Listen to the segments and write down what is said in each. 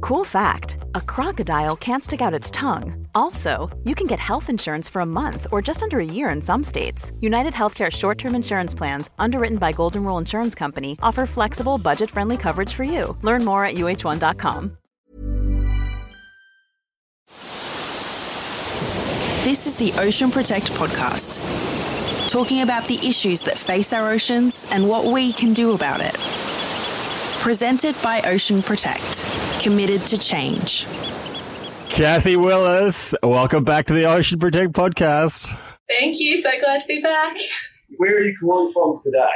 Cool fact a crocodile can't stick out its tongue. Also, you can get health insurance for a month or just under a year in some states. United Healthcare short term insurance plans, underwritten by Golden Rule Insurance Company, offer flexible, budget friendly coverage for you. Learn more at uh1.com. This is the Ocean Protect podcast, talking about the issues that face our oceans and what we can do about it. Presented by Ocean Protect, committed to change. Kathy Willis, welcome back to the Ocean Protect podcast. Thank you. So glad to be back. Where are you calling from today?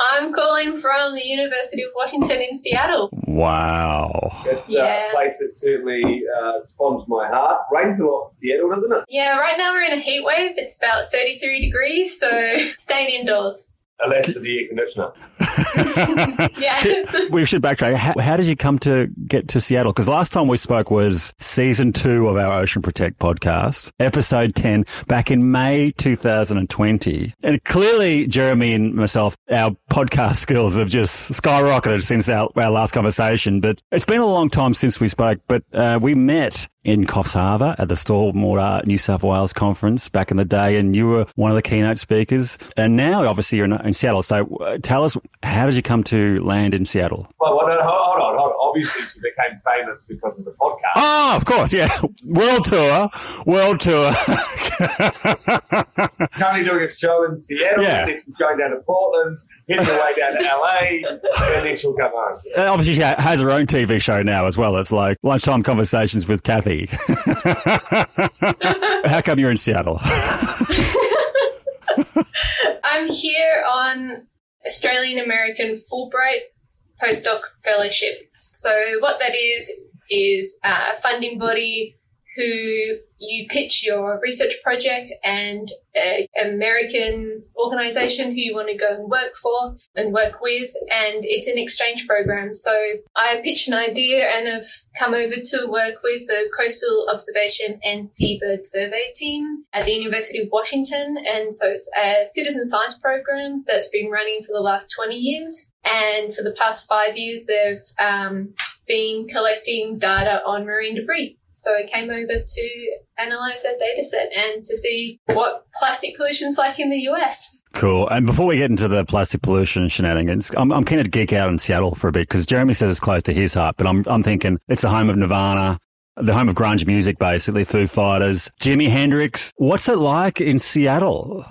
I'm calling from the University of Washington in Seattle. Wow. It's Yeah. a place that certainly uh, spawns my heart. Rains a lot in Seattle, doesn't it? Yeah, right now we're in a heat wave. It's about 33 degrees, so staying indoors. Unless for the air conditioner. Yeah. we should backtrack. How, how did you come to get to Seattle? Because last time we spoke was season two of our Ocean Protect podcast, episode 10, back in May 2020. And clearly, Jeremy and myself, our podcast skills have just skyrocketed since our, our last conversation. But it's been a long time since we spoke, but uh, we met in Coffs Harbour at the Stormwater New South Wales conference back in the day, and you were one of the keynote speakers. And now, obviously, you're in, in Seattle. So uh, tell us, how did you come to land in Seattle? Well, Obviously, she became famous because of the podcast. Oh, of course, yeah. World tour, world tour. Currently doing a show in Seattle, Yeah. then she's going down to Portland, hitting her way down to LA, and then she'll come home. And obviously, she has her own TV show now as well. It's like lunchtime conversations with Kathy. How come you're in Seattle? I'm here on Australian American Fulbright postdoc fellowship. So what that is is a funding body who you pitch your research project and an American organization who you want to go and work for and work with and it's an exchange program. So I pitched an idea and have come over to work with the Coastal Observation and Seabird Survey team at the University of Washington. And so it's a citizen science program that's been running for the last 20 years. And for the past five years, they've um, been collecting data on marine debris. So I came over to analyze that data set and to see what plastic pollution's like in the US. Cool. And before we get into the plastic pollution shenanigans, I'm, I'm keen to geek out in Seattle for a bit because Jeremy says it's close to his heart, but I'm, I'm thinking it's the home of Nirvana, the home of grunge music, basically, Foo Fighters, Jimi Hendrix. What's it like in Seattle?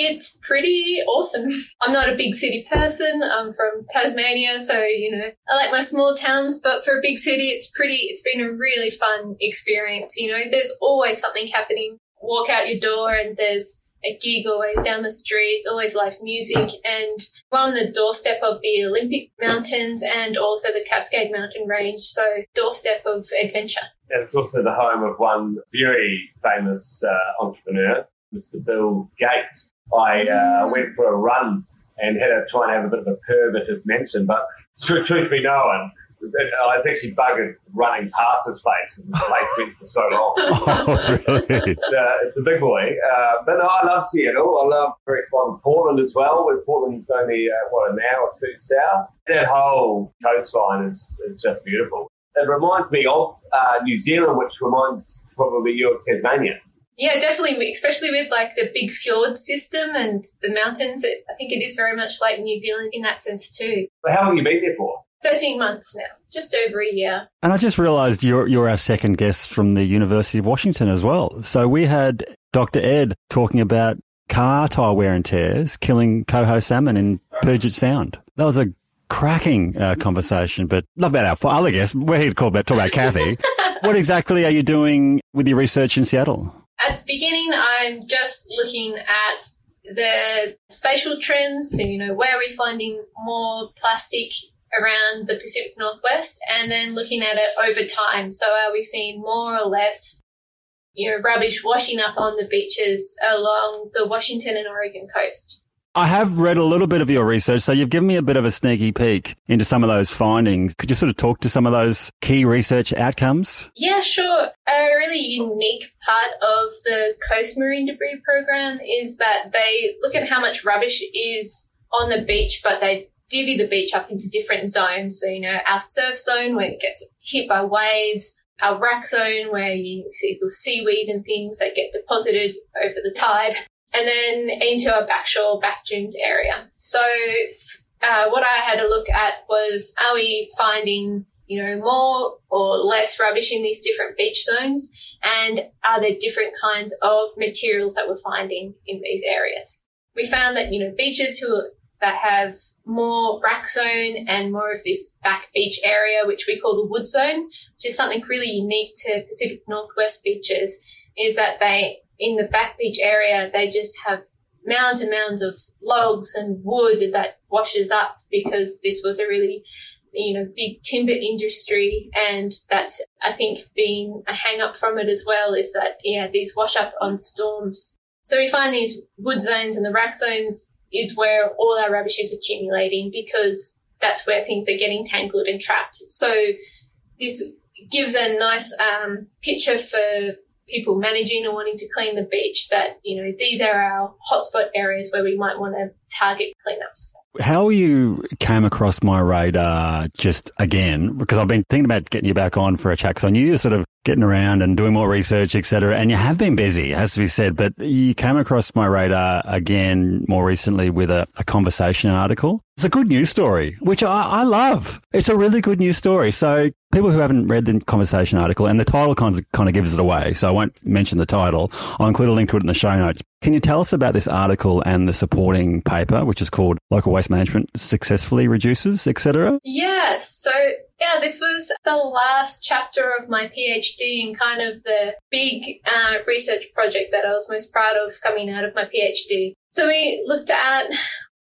It's pretty awesome. I'm not a big city person. I'm from Tasmania, so you know I like my small towns. But for a big city, it's pretty. It's been a really fun experience. You know, there's always something happening. Walk out your door, and there's a gig always down the street. Always live music, and we're on the doorstep of the Olympic Mountains and also the Cascade Mountain Range. So doorstep of adventure. And it's also the home of one very famous uh, entrepreneur, Mr. Bill Gates. I uh, went for a run and had to try and have a bit of a pervert, as mentioned, but truth, truth be known, I was actually buggered running past his place because his place went for so long. Oh, really? It's, uh, it's a big boy. Uh, but no, I love Seattle. I love very fond Portland as well, where Portland's only, uh, what, an hour or two south. That whole coastline is, is just beautiful. It reminds me of uh, New Zealand, which reminds probably you of Tasmania. Yeah, definitely, especially with like the big fjord system and the mountains. It, I think it is very much like New Zealand in that sense too. But how long have you been there for? 13 months now, just over a year. And I just realised you're you're our second guest from the University of Washington as well. So we had Dr. Ed talking about car tire wear and tears killing coho salmon in Puget Sound. That was a cracking uh, conversation. But not about our other guest. We're here to call about talk about Kathy. what exactly are you doing with your research in Seattle? At the beginning, I'm just looking at the spatial trends. So, you know, where are we finding more plastic around the Pacific Northwest and then looking at it over time. So are we seeing more or less, you know, rubbish washing up on the beaches along the Washington and Oregon coast? I have read a little bit of your research, so you've given me a bit of a sneaky peek into some of those findings. Could you sort of talk to some of those key research outcomes? Yeah, sure. A really unique part of the COASST Marine Debris Program is that they look at how much rubbish is on the beach, but they divvy the beach up into different zones. So, you know, our surf zone where it gets hit by waves, our wrack zone where you see the seaweed and things that get deposited over the tide, and then into our backshore, back dunes area. So, uh, what I had a look at was are we finding, you know, more or less rubbish in these different beach zones? And are there different kinds of materials that we're finding in these areas? We found that, you know, beaches who that have more wrack zone and more of this back beach area, which we call the wood zone, which is something really unique to Pacific Northwest beaches, is that they, in the back beach area, they just have mounds and mounds of logs and wood that washes up because this was a really you know, big timber industry. And that's, I think, being a hang up from it as well is that, yeah, these wash up on storms. So we find these wood zones and the wrack zones is where all our rubbish is accumulating because that's where things are getting tangled and trapped. So this gives a nice um, picture for people managing or wanting to clean the beach that, you know, these are our hotspot areas where we might want to target cleanups. How you came across my radar just again, because I've been thinking about getting you back on for a chat because I knew you were sort of getting around and doing more research, etc. And you have been busy, has to be said, but you came across my radar again more recently with a, a conversation article. It's a good news story, which I, I love. It's a really good news story. So people who haven't read the conversation article and the title kind of, kind of gives it away. So I won't mention the title. I'll include a link to it in the show notes. Can you tell us about this article and the supporting paper, which is called Local Waste Management Successfully Reduces, etc.? Yeah. So yeah, this was the last chapter of my PhD and kind of the big uh, research project that I was most proud of coming out of my PhD. So we looked at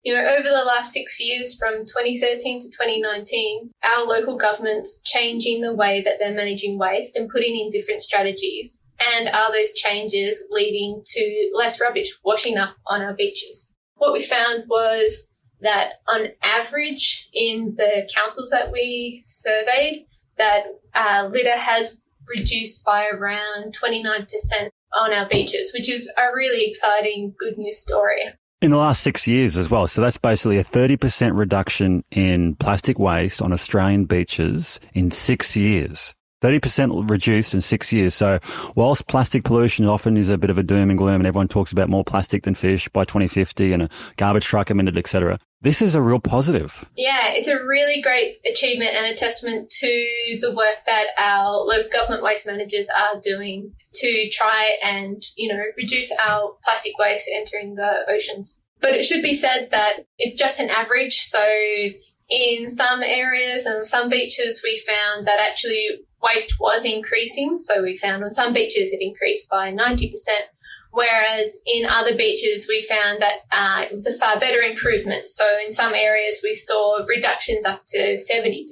you know, over the last six years from 2013 to 2019, our local governments changing the way that they're managing waste and putting in different strategies. And are those changes leading to less rubbish washing up on our beaches? What we found was that on average in the councils that we surveyed, that uh, litter has reduced by around 29% on our beaches, which is a really exciting good news story. In the last six years as well. So that's basically a 30% reduction in plastic waste on Australian beaches in six years. 30% reduced in six years. So whilst plastic pollution often is a bit of a doom and gloom and everyone talks about more plastic than fish by 2050 and a garbage truck a minute, etc. This is a real positive. Yeah, it's a really great achievement and a testament to the work that our local government waste managers are doing to try and, you know, reduce our plastic waste entering the oceans. But it should be said that it's just an average. So in some areas and some beaches, we found that actually waste was increasing. So we found on some beaches it increased by 90%, whereas in other beaches we found that uh, it was a far better improvement. So in some areas we saw reductions up to 70%.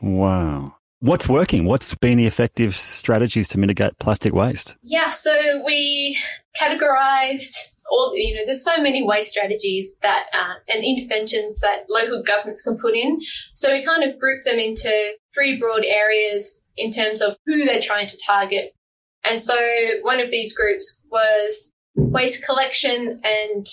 Wow. What's working? What's been the effective strategies to mitigate plastic waste? Yeah, so we categorized all you know there's so many waste strategies that uh, and interventions that local governments can put in so we kind of group them into three broad areas in terms of who they're trying to target and so one of these groups was waste collection and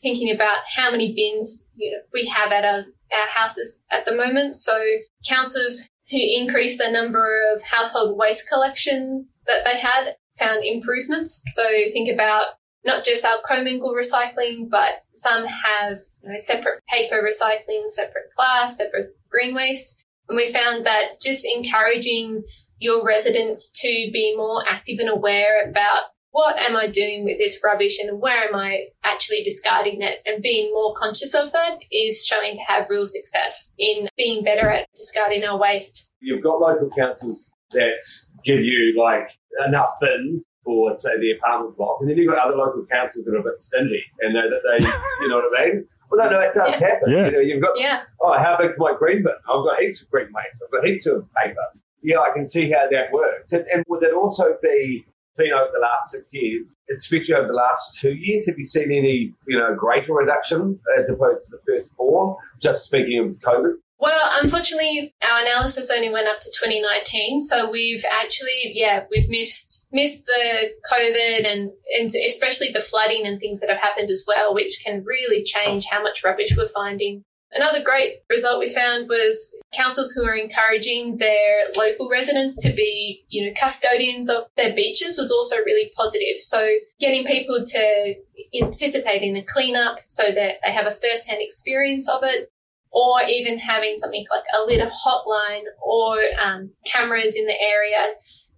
thinking about how many bins you know we have at our, our houses at the moment so councils who increased the number of household waste collection that they had found improvements so think about not just our commingle recycling, but some have you know, separate paper recycling, separate glass, separate green waste. And we found that just encouraging your residents to be more active and aware about what am I doing with this rubbish and where am I actually discarding it and being more conscious of that is showing to have real success in being better at discarding our waste. You've got local councils that give you like enough bins for, say, the apartment block. And then you've got other local councils that are a bit stingy and know that they, you know what I mean? Well, no, no, it does Yeah. happen. Yeah. You know, you've got, Yeah. oh, how big's my green bin? I've got heaps of green waste. I've got heaps of paper. Yeah, I can see how that works. And, and would it also be seen over the last six years, especially over the last two years? Have you seen any, you know, greater reduction as opposed to the first four? Just speaking of COVID. Well, unfortunately, our analysis only went up to 2019, so we've actually, yeah, we've missed missed the COVID and and especially the flooding and things that have happened as well, which can really change how much rubbish we're finding. Another great result we found was councils who are encouraging their local residents to be, you know, custodians of their beaches was also really positive. So getting people to participate in the cleanup so that they have a first-hand experience of it or even having something like a litter hotline or um, cameras in the area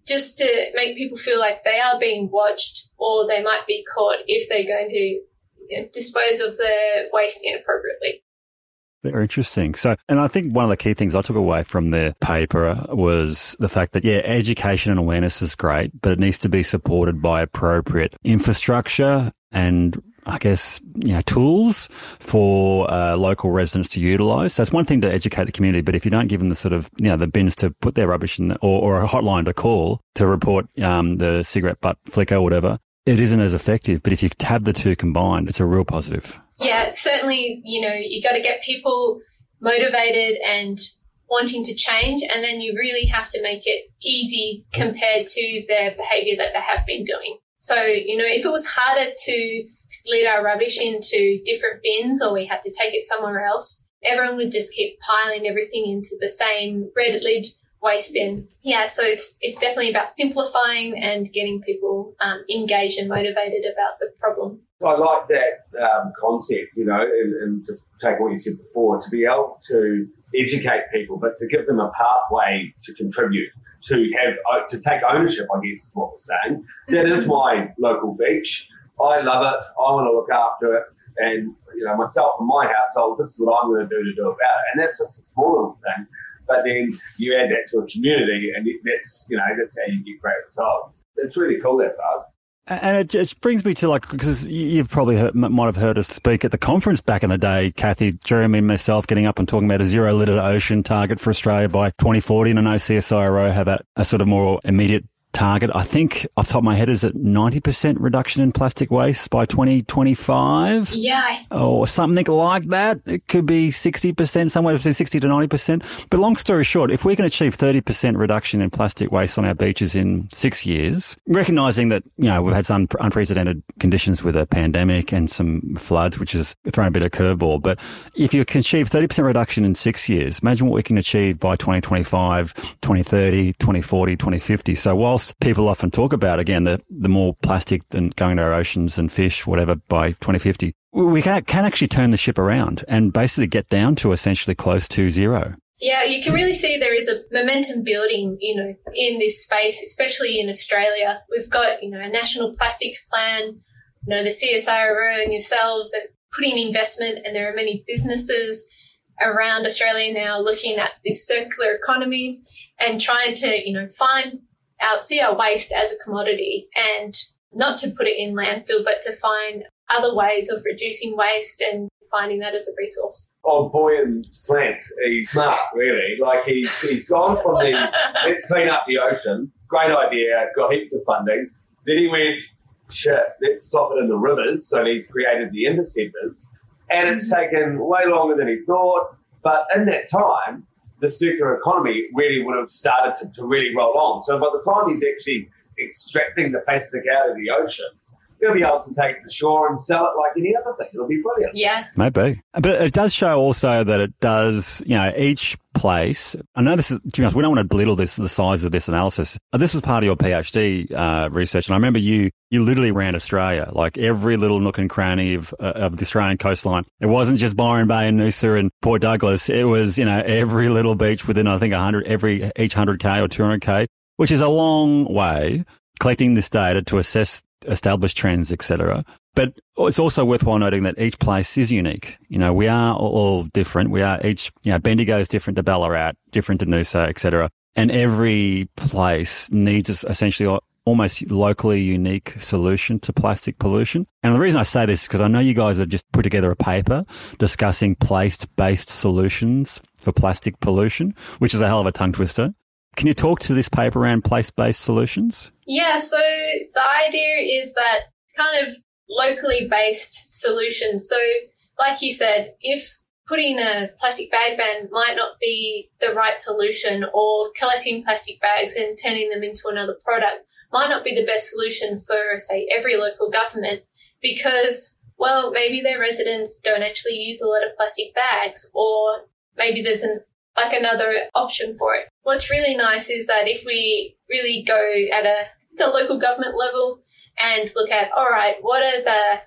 just to make people feel like they are being watched or they might be caught if they're going to you know, dispose of the waste inappropriately. Very interesting. So, and I think one of the key things I took away from the paper was the fact that, yeah, education and awareness is great, but it needs to be supported by appropriate infrastructure and I guess, you know, tools for uh, local residents to utilize. So it's one thing to educate the community, but if you don't give them the sort of, you know, the bins to put their rubbish in the, or, or a hotline to call to report um, the cigarette butt flicker or whatever, it isn't as effective. But if you have the two combined, it's a real positive. Yeah, certainly, you know, you got to get people motivated and wanting to change, and then you really have to make it easy compared to their behavior that they have been doing. So, you know, if it was harder to split our rubbish into different bins or we had to take it somewhere else, everyone would just keep piling everything into the same red lid waste bin. Yeah, so it's it's definitely about simplifying and getting people um, engaged and motivated about the problem. I like that um, concept, you know, and, and just take what you said before, to be able to educate people, but to give them a pathway to contribute, to have uh, to take ownership. I guess is what we're saying. That is my local beach. I love it. I want to look after it, and you know, myself and my household. This is what I'm going to do to do about it, and that's just a small little thing. But then you add that to a community, and that's you know that's how you get great results. It's really cool that part. And it just brings me to like, because you've probably heard, might have heard us speak at the conference back in the day, Kathy, Jeremy, myself getting up and talking about a zero litter ocean target for Australia by 2040. And I know CSIRO have a, a sort of more immediate target. I think off the top of my head is at 90% reduction in plastic waste by 2025 Yeah, or something like that. It could be 60%, somewhere between 60 to 90%. But long story short, if we can achieve 30% reduction in plastic waste on our beaches in six years, recognizing that, you know, we've had some unprecedented conditions with a pandemic and some floods, which has thrown a bit of a curveball. But if you can achieve 30% reduction in six years, imagine what we can achieve by 2025, 2030, 2040, 2050. So whilst people often talk about, again, the, the more plastic than going to our oceans and fish, whatever, by 2050, we can, can actually turn the ship around and basically get down to essentially close to zero. Yeah, you can really see there is a momentum building, you know, in this space, especially in Australia. We've got, you know, a national plastics plan, you know, the CSIRO and yourselves are putting investment and there are many businesses around Australia now looking at this circular economy and trying to, you know, find out, see our waste as a commodity and not to put it in landfill, but to find other ways of reducing waste and finding that as a resource. Oh, Boyan Slat. He's smart, really. Like he's he's gone from the let's clean up the ocean. Great idea. Got heaps of funding. Then he went, shit, let's stop it in the rivers. So he's created the interceptors, and it's mm-hmm. taken way longer than he thought. But in that time, the circular economy really would have started to, to really roll on. So by the time he's actually extracting the plastic out of the ocean, he'll be able to take it to shore and sell it like any other thing. It'll be brilliant. Yeah, Maybe. But it does show also that it does, you know, each place. I know this is, to be honest, we don't want to belittle this, the size of this analysis. Uh, This was part of your PhD uh, research. And I remember you, you literally ran Australia, like every little nook and cranny of, uh, of the Australian coastline. It wasn't just Byron Bay and Noosa and Port Douglas. It was, you know, every little beach within, I think, 100, every, each 100K or 200K, which is a long way collecting this data to assess established trends, etc. But it's also worthwhile noting that each place is unique. You know, we are all different. We are each, you know, Bendigo is different to Ballarat, different to Noosa, etc. And every place needs essentially almost locally unique solution to plastic pollution. And the reason I say this is because I know you guys have just put together a paper discussing place-based solutions for plastic pollution, which is a hell of a tongue twister. Can you talk to this paper around place-based solutions? Yeah, so the idea is that kind of locally based solutions. So, like you said, if putting a plastic bag ban might not be the right solution, or collecting plastic bags and turning them into another product might not be the best solution for, say, every local government because, well, maybe their residents don't actually use a lot of plastic bags, or maybe there's an like another option for it. What's really nice is that if we really go at a, a local government level and look at, all right, what are the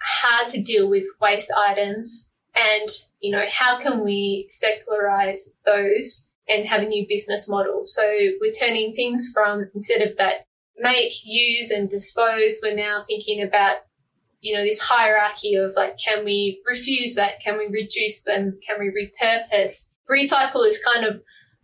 hard to deal with waste items and, you know, how can we circularize those and have a new business model? So we're turning things from instead of that make, use and dispose, we're now thinking about, you know, this hierarchy of like, can we refuse that? Can we reduce them? Can we repurpose? Recycle is kind of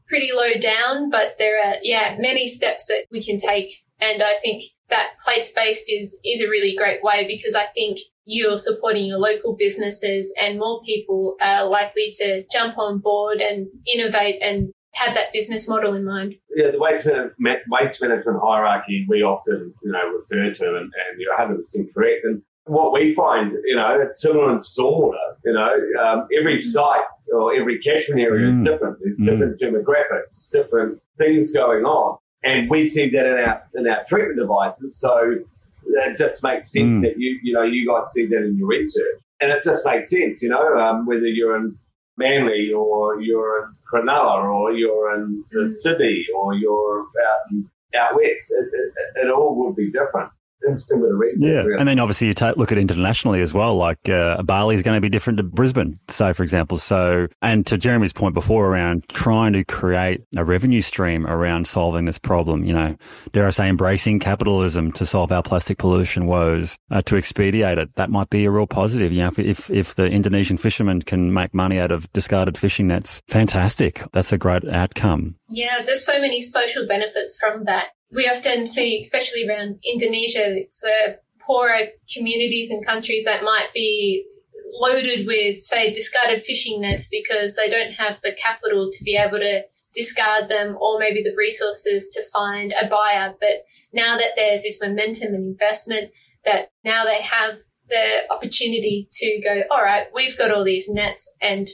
pretty low down, but there are, yeah, many steps that we can take. And I think that place based is, is a really great way because I think you're supporting your local businesses and more people are likely to jump on board and innovate and have that business model in mind. Yeah, the waste, waste management hierarchy we often, you know, refer to, and, and you're 100% correct. And what we find, you know, it's similar in stormwater. You know, um, every site or every catchment area mm. is different. There's mm. different demographics, different things going on, and we see that in our in our treatment devices. So it just makes sense mm. that you you know you guys see that in your research, and it just makes sense. You know, um, whether you're in Manly or you're in Cronulla or you're in the mm. Sydney or you're out out west, it, it, it all would be different interesting with the reason. Yeah, and then obviously you take, look at internationally as well. Like uh, Bali is going to be different to Brisbane, say for example. So, and to Jeremy's point before around trying to create a revenue stream around solving this problem. You know, dare I say, embracing capitalism to solve our plastic pollution woes uh, to expedite it. That might be a real positive. You know, if, if if the Indonesian fishermen can make money out of discarded fishing nets, fantastic. That's a great outcome. Yeah, there's so many social benefits from that we often see, especially around Indonesia, it's the poorer communities and countries that might be loaded with, say, discarded fishing nets because they don't have the capital to be able to discard them or maybe the resources to find a buyer. But now that there's this momentum and investment, that now they have the opportunity to go, all right, we've got all these nets and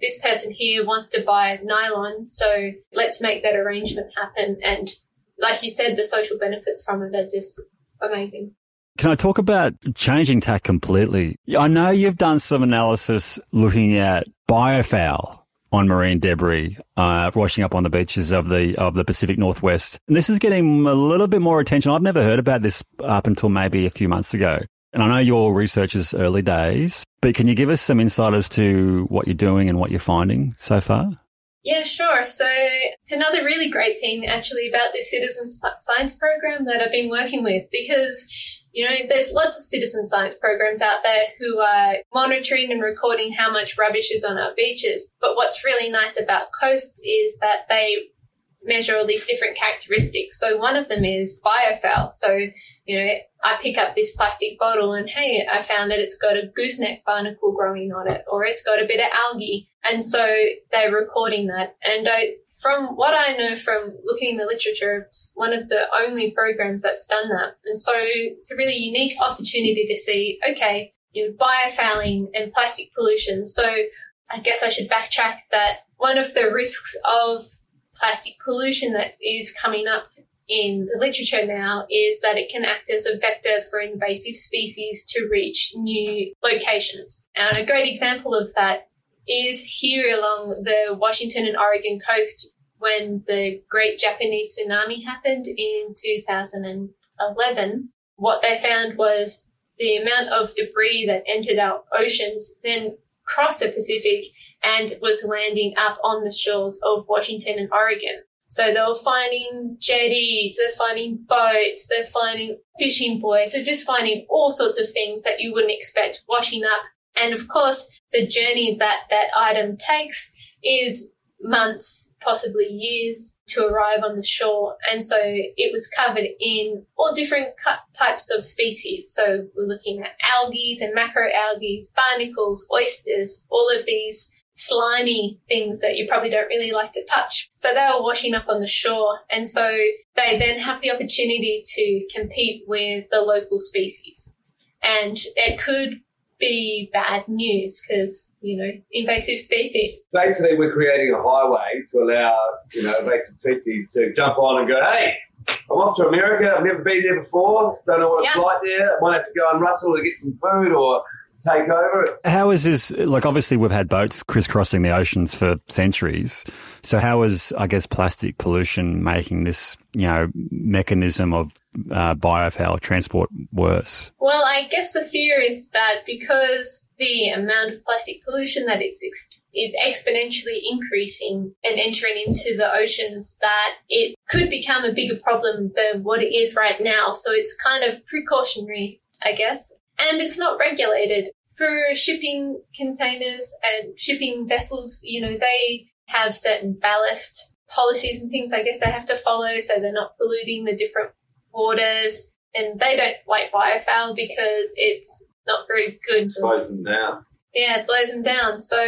this person here wants to buy nylon. So let's make that arrangement happen and like you said, the social benefits from it are just amazing. Can I talk about changing tack completely? I know you've done some analysis looking at biofoul on marine debris uh, washing up on the beaches of the of the Pacific Northwest. And this is getting a little bit more attention. I've never heard about this up until maybe a few months ago. And I know your research is early days, but can you give us some insight as to what you're doing and what you're finding so far? Yeah, sure. So it's another really great thing actually about this citizen science program that I've been working with because you know, there's lots of citizen science programs out there who are monitoring and recording how much rubbish is on our beaches. But what's really nice about COASST is that they measure all these different characteristics. So one of them is biofoul. So, you know, I pick up this plastic bottle and hey, I found that it's got a gooseneck barnacle growing on it or it's got a bit of algae. And so they're recording that. And I, from what I know from looking in the literature, it's one of the only programs that's done that. And so it's a really unique opportunity to see, okay, you know, biofouling and plastic pollution. So I guess I should backtrack that one of the risks of plastic pollution that is coming up in the literature now is that it can act as a vector for invasive species to reach new locations. And a great example of that is here along the Washington and Oregon coast when the Great Japanese Tsunami happened in 2011. What they found was the amount of debris that entered our oceans then crossed the Pacific and was landing up on the shores of Washington and Oregon. So they were finding jetties, they're finding boats, they're finding fishing buoys, they're just finding all sorts of things that you wouldn't expect washing up. And of course, the journey that that item takes is months, possibly years to arrive on the shore. And so it was covered in all different types of species. So we're looking at algae and macroalgae, barnacles, oysters, all of these slimy things that you probably don't really like to touch. So they were washing up on the shore. And so they then have the opportunity to compete with the local species. And it could be bad news because, you know, invasive species. Basically, we're creating a highway to allow, you know, invasive species to jump on and go, hey, I'm off to America. I've never been there before. Don't know what it's like there. I might have to go and rustle to get some food or take over. It's- how is this? Like, obviously, we've had boats crisscrossing the oceans for centuries. So, how is, I guess, plastic pollution making this, you know, mechanism of uh, biofoul transport worse? Well, I guess the fear is that because the amount of plastic pollution that it's ex- is exponentially increasing and entering into the oceans, that it could become a bigger problem than what it is right now. So it's kind of precautionary, I guess and it's not regulated. For shipping containers and shipping vessels, you know, they have certain ballast policies and things I guess they have to follow so they're not polluting the different waters and they don't like biofoul because it's not very good. It slows them down. Yeah, it slows them down. So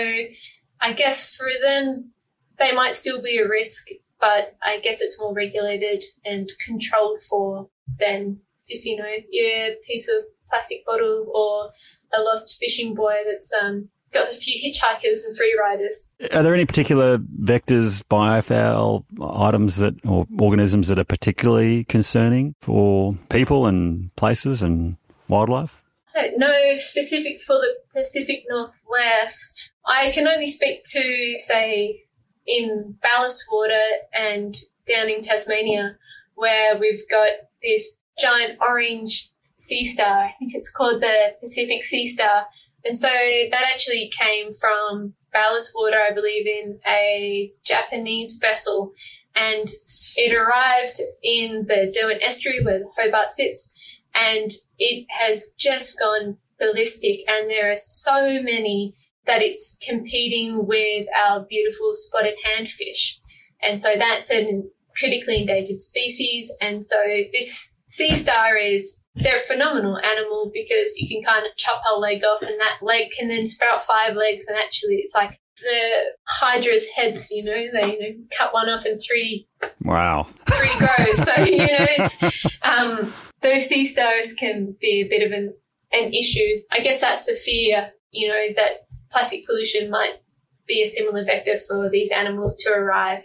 I guess for them, they might still be a risk, but I guess it's more regulated and controlled for than just, you know, your piece of plastic bottle or a lost fishing buoy that's um, got a few hitchhikers and free riders. Are there any particular vectors, biofoul items that or organisms that are particularly concerning for people and places and wildlife? I don't know specific for the Pacific Northwest. I can only speak to say in ballast water and down in Tasmania where we've got this giant orange sea star. I think it's called the Pacific Sea Star. And so that actually came from ballast water, I believe, in a Japanese vessel. And it arrived in the Derwent Estuary where Hobart sits. And it has just gone ballistic. And there are so many that it's competing with our beautiful spotted handfish. And so that's a critically endangered species. And so this sea star is they're a phenomenal animal because you can kind of chop a leg off and that leg can then sprout five legs and actually it's like the hydra's heads, you know, they you know cut one off and three Wow. Three grow. so, you know, it's um those sea stars can be a bit of an an issue. I guess that's the fear, you know, that plastic pollution might be a similar vector for these animals to arrive.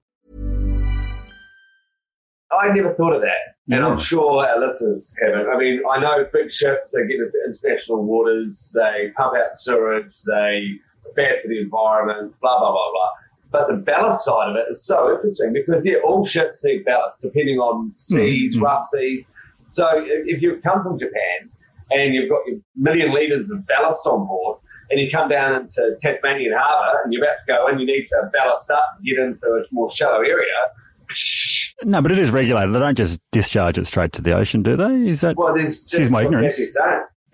I never thought of that. And I'm sure our listeners haven't. I mean, I know big ships, they get into international waters, they pump out sewage, they are bad for the environment, blah, blah, blah, blah. But the ballast side of it is so interesting because, yeah, all ships need ballast depending on seas, mm-hmm. rough seas. So if you come from Japan and you've got your million litres of ballast on board, and you come down into Tasmanian Harbour and you're about to go in, you need to ballast up to get into a more shallow area no, but it is regulated. They don't just discharge it straight to the ocean, do they? Is that? Well, there's excuse my ignorance.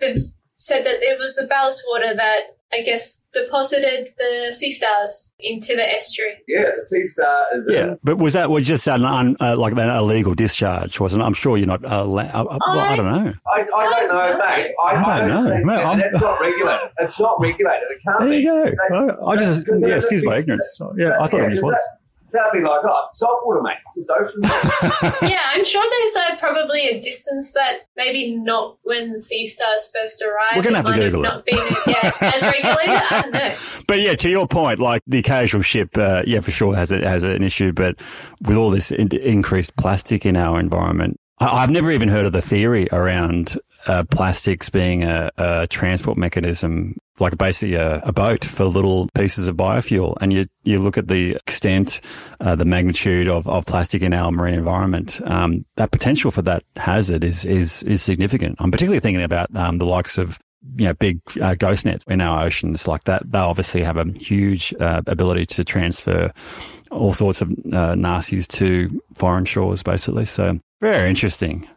They've said that it was the ballast water that I guess, deposited the sea stars into the estuary. Yeah, the sea star is Yeah, in. but was that was just an un, uh, like an illegal discharge, wasn't it? I'm sure you're not. Uh, la- uh, well, I don't know. I, I don't know, mate. I, I don't know. think Mate, that- I'm- that's not regulated. It's not regulated. It can't There be. you go. They- I, I just yeah, excuse my ignorance. Yeah, I thought it was. because that- That'd be like, oh, it's saltwater, mate. It's just ocean. yeah, I'm sure there's uh, probably a distance that maybe not when the sea stars first arrived. We're gonna have to might Google it. not been as, yeah, as regulated. I don't know. But yeah, to your point, like the occasional ship, uh, yeah, for sure has a, has an issue. But with all this in- increased plastic in our environment, I- I've never even heard of the theory around uh, plastics being a, a transport mechanism, like basically a, a boat for little pieces of biofoul. And you you look at the extent, uh, the magnitude of, of plastic in our marine environment. Um, that potential for that hazard is is is significant. I'm particularly thinking about um, the likes of you know, big uh, ghost nets in our oceans like that. They obviously have a huge uh, ability to transfer all sorts of uh, nasties to foreign shores, basically. So very interesting.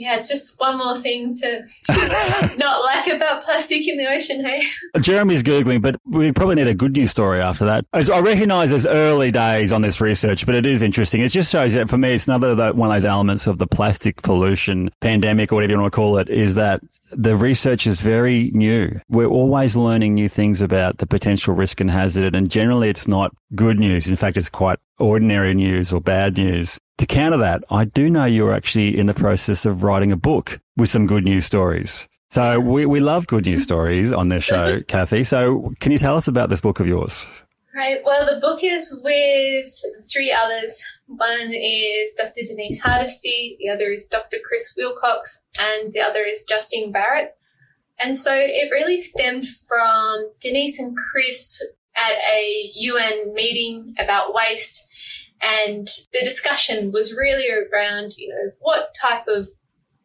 Yeah, it's just one more thing to not like about plastic in the ocean, hey? Jeremy's Googling, but we probably need a good news story after that. As I recognise there's early days on this research, but it is interesting. It just shows that for me, it's another one of those elements of the plastic pollution pandemic or whatever you want to call it is that the research is very new. We're always learning new things about the potential risk and hazard, and generally it's not good news. In fact, it's quite ordinary news or bad news. To counter that, I do know you're actually in the process of writing a book with some good news stories. So we, we love good news stories on this show, Kathy. So can you tell us about this book of yours? Right. Well, the book is with three others. One is Dr. Denise Hardesty, the other is Dr. Chris Wilcox, and the other is Justine Barrett. And so it really stemmed from Denise and Chris at a UN meeting about waste. And the discussion was really around, you know, what type of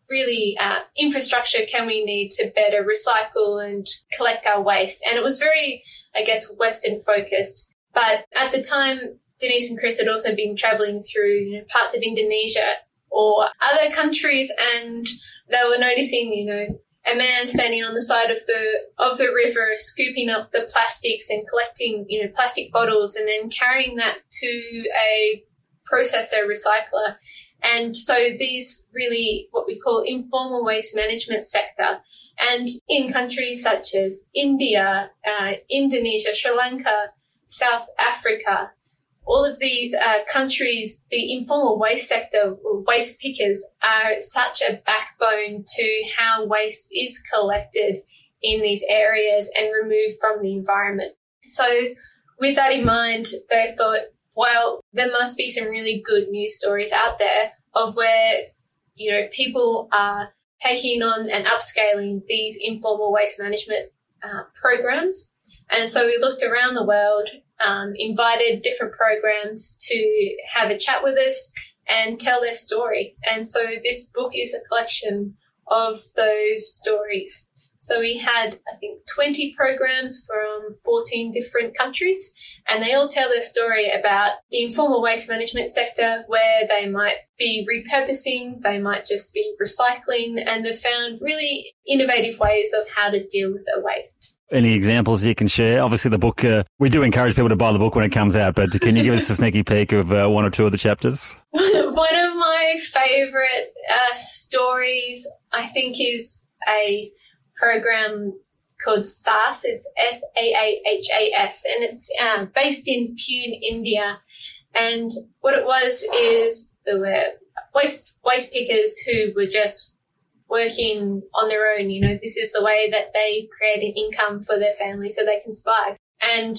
really uh, infrastructure can we need to better recycle and collect our waste? And it was very, I guess, Western focused. But at the time, Denise and Chris had also been traveling through you know, parts of Indonesia or other countries, and they were noticing, you know, a man standing on the side of the of the river, scooping up the plastics and collecting, you know, plastic bottles, and then carrying that to a processor recycler. And so these really what we call informal waste management sector. And in countries such as India, uh, Indonesia, Sri Lanka, South Africa, all of these uh, countries, the informal waste sector, waste pickers, are such a backbone to how waste is collected in these areas and removed from the environment. So, with that in mind, they thought, well, there must be some really good news stories out there of where, you know, people are taking on and upscaling these informal waste management uh, programs. And so we looked around the world, um, invited different programs to have a chat with us and tell their story. And so this book is a collection of those stories. So we had, I think, 20 programs from 14 different countries, and they all tell their story about the informal waste management sector where they might be repurposing, they might just be recycling, and they've found really innovative ways of how to deal with their waste. Any examples you can share? Obviously, the book, uh, we do encourage people to buy the book when it comes out, but can you give us a sneaky peek of uh, one or two of the chapters? One of my favorite uh, stories, I think, is a program called Saahas. It's S A A H A S, and it's um, based in Pune, India. And what it was is there were waste waste pickers who were just working on their own. You know, this is the way that they create an income for their family so they can survive. And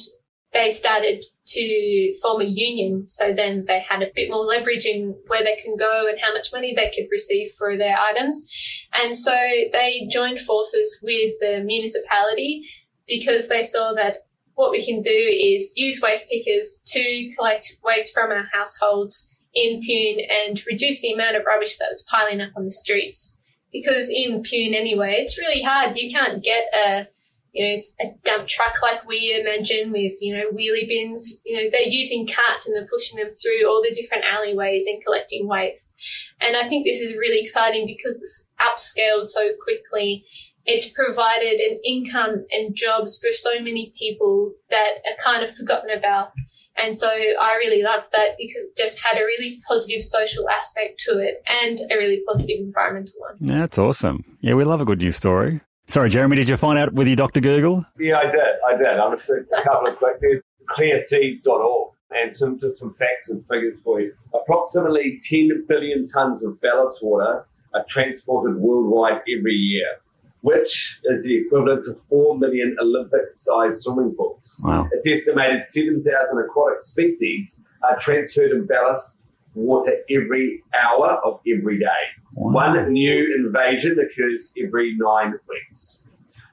they started to form a union. So then they had a bit more leverage in where they can go and how much money they could receive for their items. And so they joined forces with the municipality because they saw that what we can do is use waste pickers to collect waste from our households in Pune and reduce the amount of rubbish that was piling up on the streets. Because in Pune anyway, it's really hard. You can't get a you know, it's a dump truck like we imagine with, you know, wheelie bins. You know, they're using carts and they're pushing them through all the different alleyways and collecting waste. And I think this is really exciting because it's upscaled so quickly it's provided an income and jobs for so many people that are kind of forgotten about. And so I really loved that because it just had a really positive social aspect to it and a really positive environmental one. That's awesome. Yeah, we love a good news story. Sorry, Jeremy, did you find out with your Dr. Google? Yeah, I did. I did. I'm just a couple of quick things. Clearseas.org and some just some facts and figures for you. Approximately 10 billion tonnes of ballast water are transported worldwide every year, which is the equivalent to 4 million Olympic-sized swimming pools. Wow. It's estimated 7,000 aquatic species are transferred in ballast water every hour of every day. One new invasion occurs every nine weeks.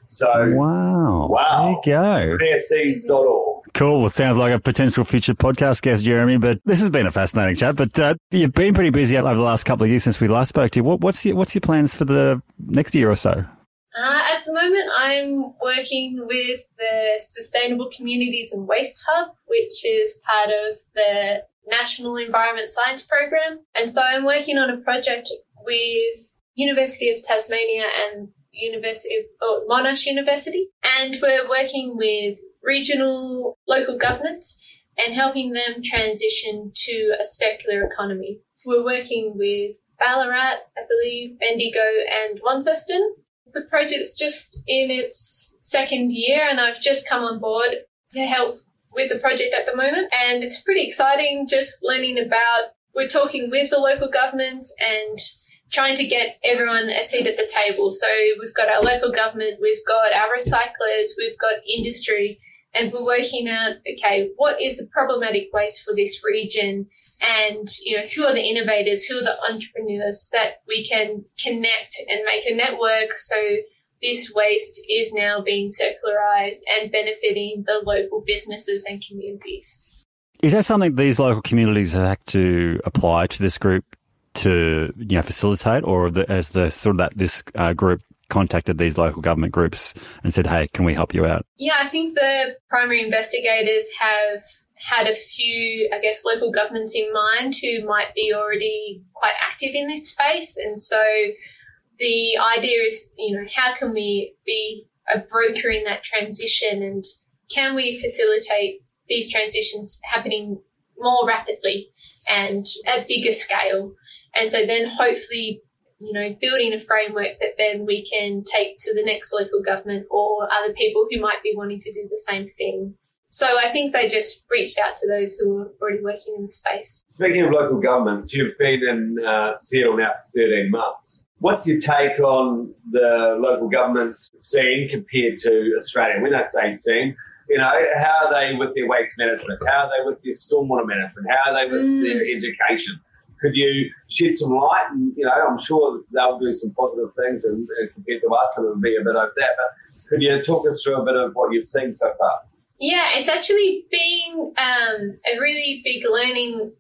So, Wow. Wow. There you go. clearseas.org. Cool. Well, sounds like a potential future podcast guest, Jeremy. But this has been a fascinating chat. But uh, you've been pretty busy over the last couple of years since we last spoke to you. What, what's your What's your plans for the next year or so? Uh, at the moment, I'm working with the Sustainable Communities and Waste Hub, which is part of the National Environment Science Program. And so I'm working on a project with University of Tasmania and University of oh, Monash University. And we're working with regional local governments and helping them transition to a circular economy. We're working with Ballarat, I believe, Bendigo and Launceston. The project's just in its second year and I've just come on board to help with the project at the moment. And it's pretty exciting just learning about, we're talking with the local governments and trying to get everyone a seat at the table. So we've got our local government, we've got our recyclers, we've got industry, and we're working out, okay, what is the problematic waste for this region? And, you know, who are the innovators? Who are the entrepreneurs that we can connect and make a network so this waste is now being circularized and benefiting the local businesses and communities. Is that something these local communities have had to apply to this group to you know facilitate, or the, as the sort of that this uh, group contacted these local government groups and said, "Hey, can we help you out?" Yeah, I think the primary investigators have had a few, I guess, local governments in mind who might be already quite active in this space. And so the idea is, you know, how can we be a broker in that transition and can we facilitate these transitions happening more rapidly and at bigger scale? And so then hopefully, you know, building a framework that then we can take to the next local government or other people who might be wanting to do the same thing. So I think they just reached out to those who were already working in the space. Speaking of local governments, you've been in uh, Seattle now for 13 months. What's your take on the local government scene compared to Australia? When I say scene, you know, how are they with their waste management? How are they with their stormwater management? How are they with Mm. their education? Could you shed some light? And, you know, I'm sure they'll do some positive things and, and compared to us, and it'll be a bit of that. But could you talk us through a bit of what you've seen so far? Yeah, it's actually been um, a really big learning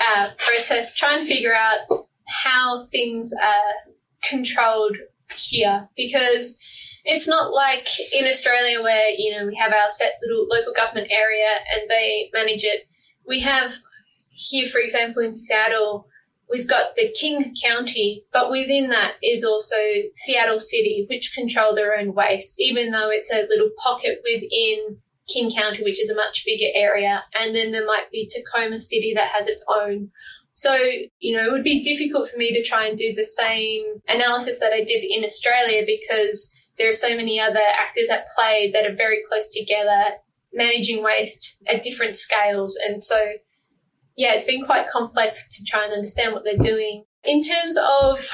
uh, process trying to figure out how things are controlled here because it's not like in Australia where you know we have our set little local government area and they manage it. We have here, for example, in Seattle, we've got the King County, but within that is also Seattle City, which control their own waste, even though it's a little pocket within King County, which is a much bigger area. And then there might be Tacoma City that has its own. So, you know, it would be difficult for me to try and do the same analysis that I did in Australia because there are so many other actors at play that are very close together, managing waste at different scales. And so, yeah, it's been quite complex to try and understand what they're doing. In terms of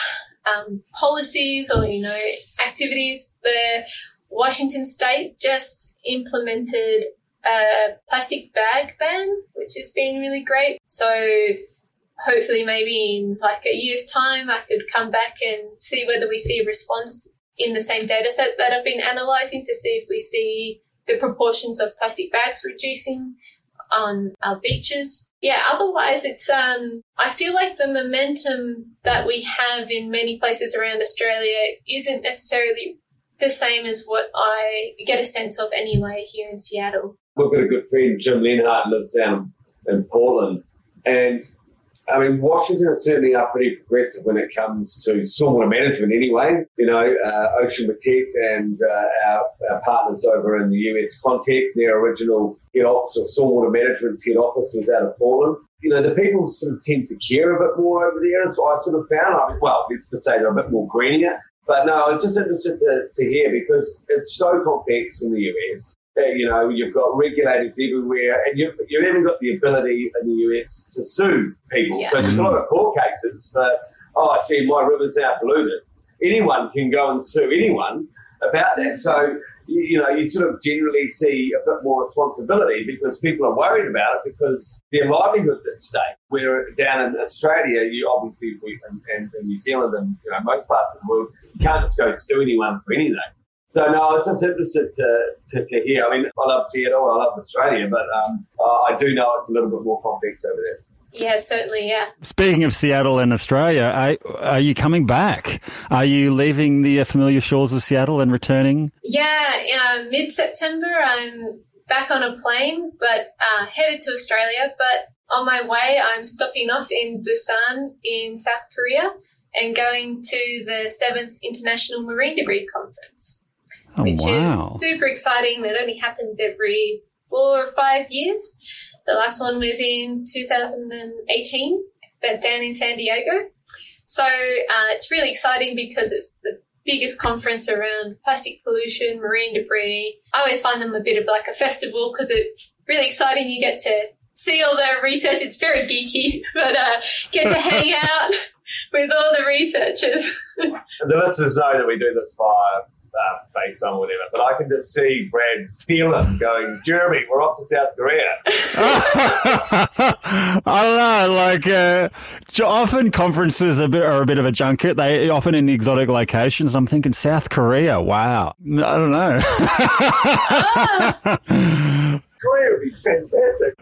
um, policies or, you know, activities, the Washington state just implemented a plastic bag ban, which has been really great. So hopefully maybe in like a year's time, I could come back and see whether we see a response in the same data set that I've been analyzing to see if we see the proportions of plastic bags reducing on our beaches. Yeah, otherwise it's um I feel like the momentum that we have in many places around Australia isn't necessarily the same as what I get a sense of anyway here in Seattle. We've got a good friend, Jim Lenhart, lives down in Portland, and I mean, Washington is certainly are pretty progressive when it comes to stormwater management anyway. You know, uh, Ocean Protect and uh, our, our, partners over in the US Contech, their original head office of stormwater management head office was out of Portland. You know, the people sort of tend to care a bit more over there. And so I sort of found, I mean, well, it's to say they're a bit more greenier. But no, it's just interested to, to hear because it's so complex in the US you know, you've got regulators everywhere, and you've, you've even got the ability in the US to sue people. Yeah. So there's a lot of court cases, but oh, gee, my river's now polluted. Anyone can go and sue anyone about that. So you know, you sort of generally see a bit more responsibility because people are worried about it because their livelihoods at stake. Where down in Australia, you obviously, and, and in New Zealand and you know most parts of the world, you can't just go sue anyone for anything. So no, I was just interested to, to, to, hear. I mean, I love Seattle, and I love Australia, but um, I do know it's a little bit more complex over there. Yeah, certainly, yeah. Speaking of Seattle and Australia, are, are you coming back? Are you leaving the familiar shores of Seattle and returning? Yeah, uh, mid September, I'm back on a plane, but uh, headed to Australia. But on my way, I'm stopping off in Busan in South Korea and going to the seventh International Marine Debris Conference oh, which wow. is super exciting. That only happens every four or five years. The last one was in 2018, but down in San Diego. So uh, it's really exciting because it's the biggest conference around plastic pollution, marine debris. I always find them a bit of like a festival because it's really exciting. You get to see all the research. It's very geeky, but uh, get to hang out with all the researchers. the listeners know that we do this via uh, face on whatever. But I can just see Brad's feeling going, Jeremy, we're off to South Korea. I don't know, like uh, often conferences are a, bit, are a bit of a junket. They often in exotic locations. I'm thinking South Korea. Wow, I don't know. Ah. Korea would be fantastic.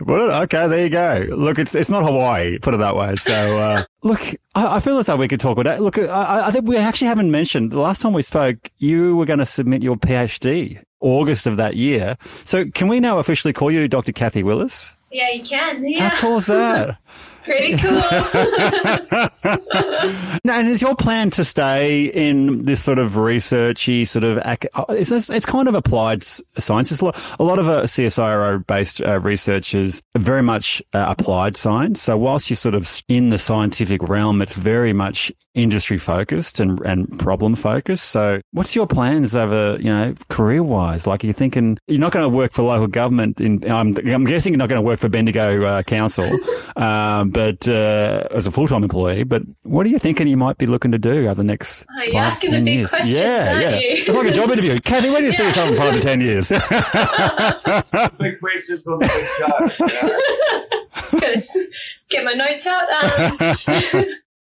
Well, okay, there you go. Look, it's it's not Hawaii, put it that way. So, uh, look, I, I, feel as though we could talk about it. Look, I, I think we actually haven't mentioned the last time we spoke, you were going to submit your PhD August of that year. So, can we now officially call you Dr. Kathy Willis? Yeah, you can. Yeah. How cool is that? Pretty cool. now, and is your plan to stay in this sort of researchy sort of? It's it's kind of applied science. It's a lot, a lot of uh, CSIRO based uh, research is very much uh, applied science. So whilst you're sort of in the scientific realm, it's very much industry focused and, and problem focused. So what's your plans over, you know, career wise? Like are you're thinking you're not going to work for local government in, I'm, I'm guessing you're not going to work for Bendigo uh, Council, um, but uh, as a full time employee. But what are you thinking you might be looking to do over the next? Oh, you're five, asking the big years? questions, yeah, yeah. You? It's like a job interview. Kathy, where do you yeah. see yourself in five to ten years? big questions from the show. Get my notes out. Um,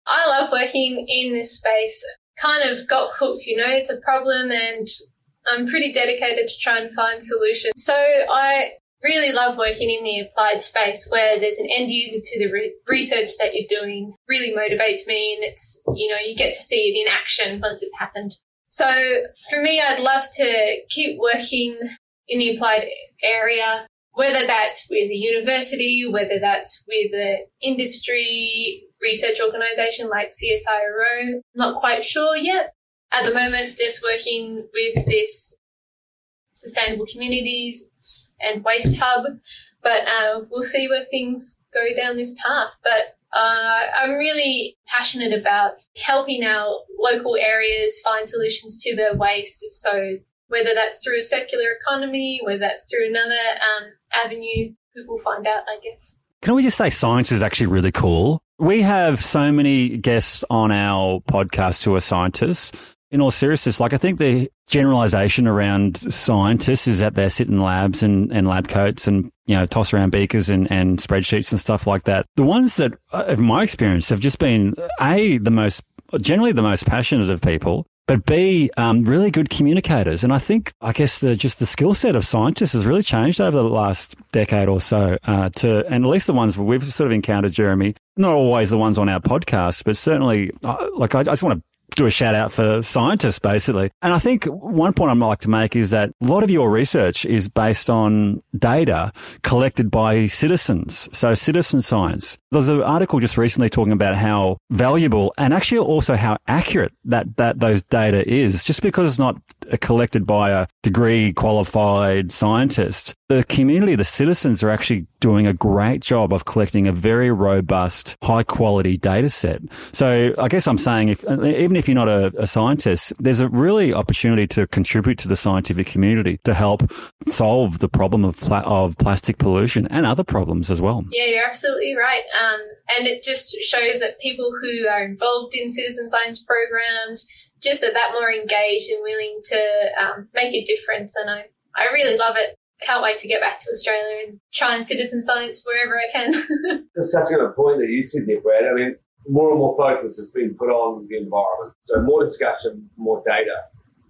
I love working in this space. Kind of got hooked, you know, it's a problem and I'm pretty dedicated to try and find solutions. So I really love working in the applied space where there's an end user to the re- research that you're doing really motivates me and it's you know you get to see it in action once it's happened. So for me i'd love to keep working in the applied area whether that's with a university whether that's with an industry research organization like csiro not quite sure yet. At the moment just working with this sustainable communities and Waste Hub. But uh, we'll see where things go down this path. But uh, I'm really passionate about helping our local areas find solutions to their waste. So whether that's through a circular economy, whether that's through another um, avenue, people find out, I guess. Can we just say science is actually really cool? We have so many guests on our podcast who are scientists in all seriousness, like I think the generalization around scientists is that they sit in labs and, and lab coats and, you know, toss around beakers and, and spreadsheets and stuff like that. The ones that, uh, in my experience, have just been A, the most, generally the most passionate of people, but B, um, really good communicators. And I think, I guess the, just the skill set of scientists has really changed over the last decade or so, uh, to, and at least the ones we've sort of encountered, Jeremy, not always the ones on our podcast, but certainly, uh, like, I, I just want to do a shout out for scientists, basically. And I think one point I'd like to make is that a lot of your research is based on data collected by citizens. So citizen science. There's an article just recently talking about how valuable and actually also how accurate that, that those data is. Just because it's not collected by a degree qualified scientist, the community, the citizens are actually doing a great job of collecting a very robust, high quality data set. So I guess I'm saying if, even if you're not a, a scientist, there's a really opportunity to contribute to the scientific community to help solve the problem of, pla- of plastic pollution and other problems as well. Yeah, you're absolutely right. Um, and it just shows that people who are involved in citizen science programs just are that more engaged and willing to um, make a difference. And I, I really love it. Can't wait to get back to Australia and try and citizen science wherever I can. That's such a good point that you said there, Brad. I mean, more and more focus has been put on the environment. So more discussion, more data.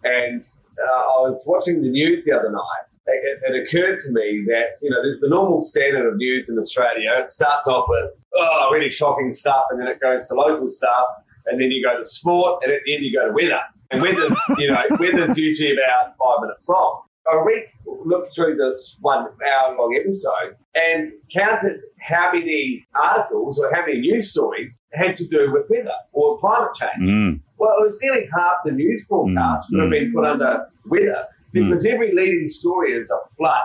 And uh, I was watching the news the other night. It, it occurred to me that, you know, the, the normal standard of news in Australia, it starts off with, oh, really shocking stuff, and then it goes to local stuff, and then you go to sport, and at the end you go to weather. And weather's, you know, weather's usually about five minutes long. I read, looked through this one hour long episode and counted how many articles or how many news stories had to do with weather or climate change. Mm. Well, it was nearly half the news broadcasts would have been put under weather because every leading story is a flood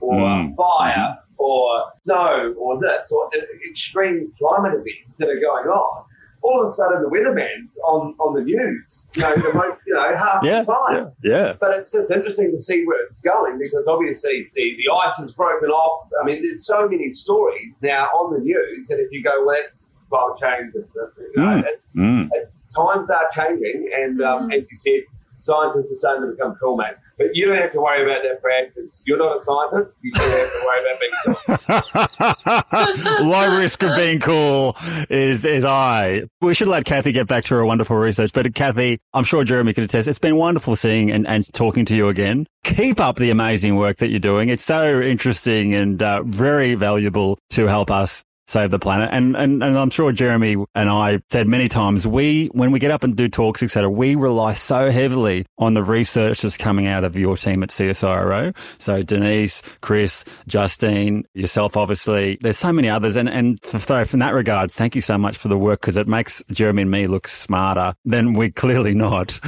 or Mm. a fire or snow or this or extreme climate events that are going on. All of a sudden, the weatherman's on, on the news, you know, the most, you know, half Yeah. the time. Yeah. yeah, But it's just interesting to see where it's going because obviously the, the ice has broken off. I mean, there's so many stories now on the news, and if you go, well, it's climate change, it's, you know, Mm. it's, Mm. it's times are changing, and um, as you said, scientists are starting to become cool, mate. But you don't have to worry about that, Brad, because you're not a scientist. You don't have to worry about being cool. Low risk of being cool is is I. We should let Kathy get back to her wonderful research. But Kathy, I'm sure Jeremy could attest. It's been wonderful seeing and, and talking to you again. Keep up the amazing work that you're doing. It's so interesting and uh, very valuable to help us save the planet. And, and and I'm sure Jeremy and I said many times we when we get up and do talks, etc. We rely so heavily on the research that's coming out of your team at CSIRO. So Denise, Chris, Justine, yourself, obviously. There's so many others, and and so from that regards, thank you so much for the work because it makes Jeremy and me look smarter than we're clearly not.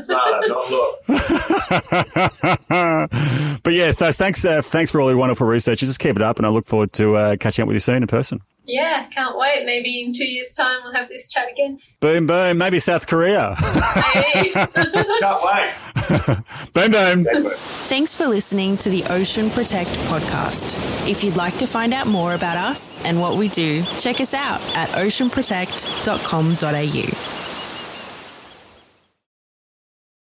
Smarter, not look. but yeah, so thanks, uh, thanks for all your wonderful research. You just keep it up, and look forward to uh, catching up with you soon in person. yeah, can't wait. Maybe in two years' time we'll have this chat again. Boom, boom. Maybe South Korea. Hey. Can't wait. boom, boom. Thanks for listening to the Ocean Protect podcast. If you'd like to find out more about us and what we do, check us out at oceanprotect.com.au.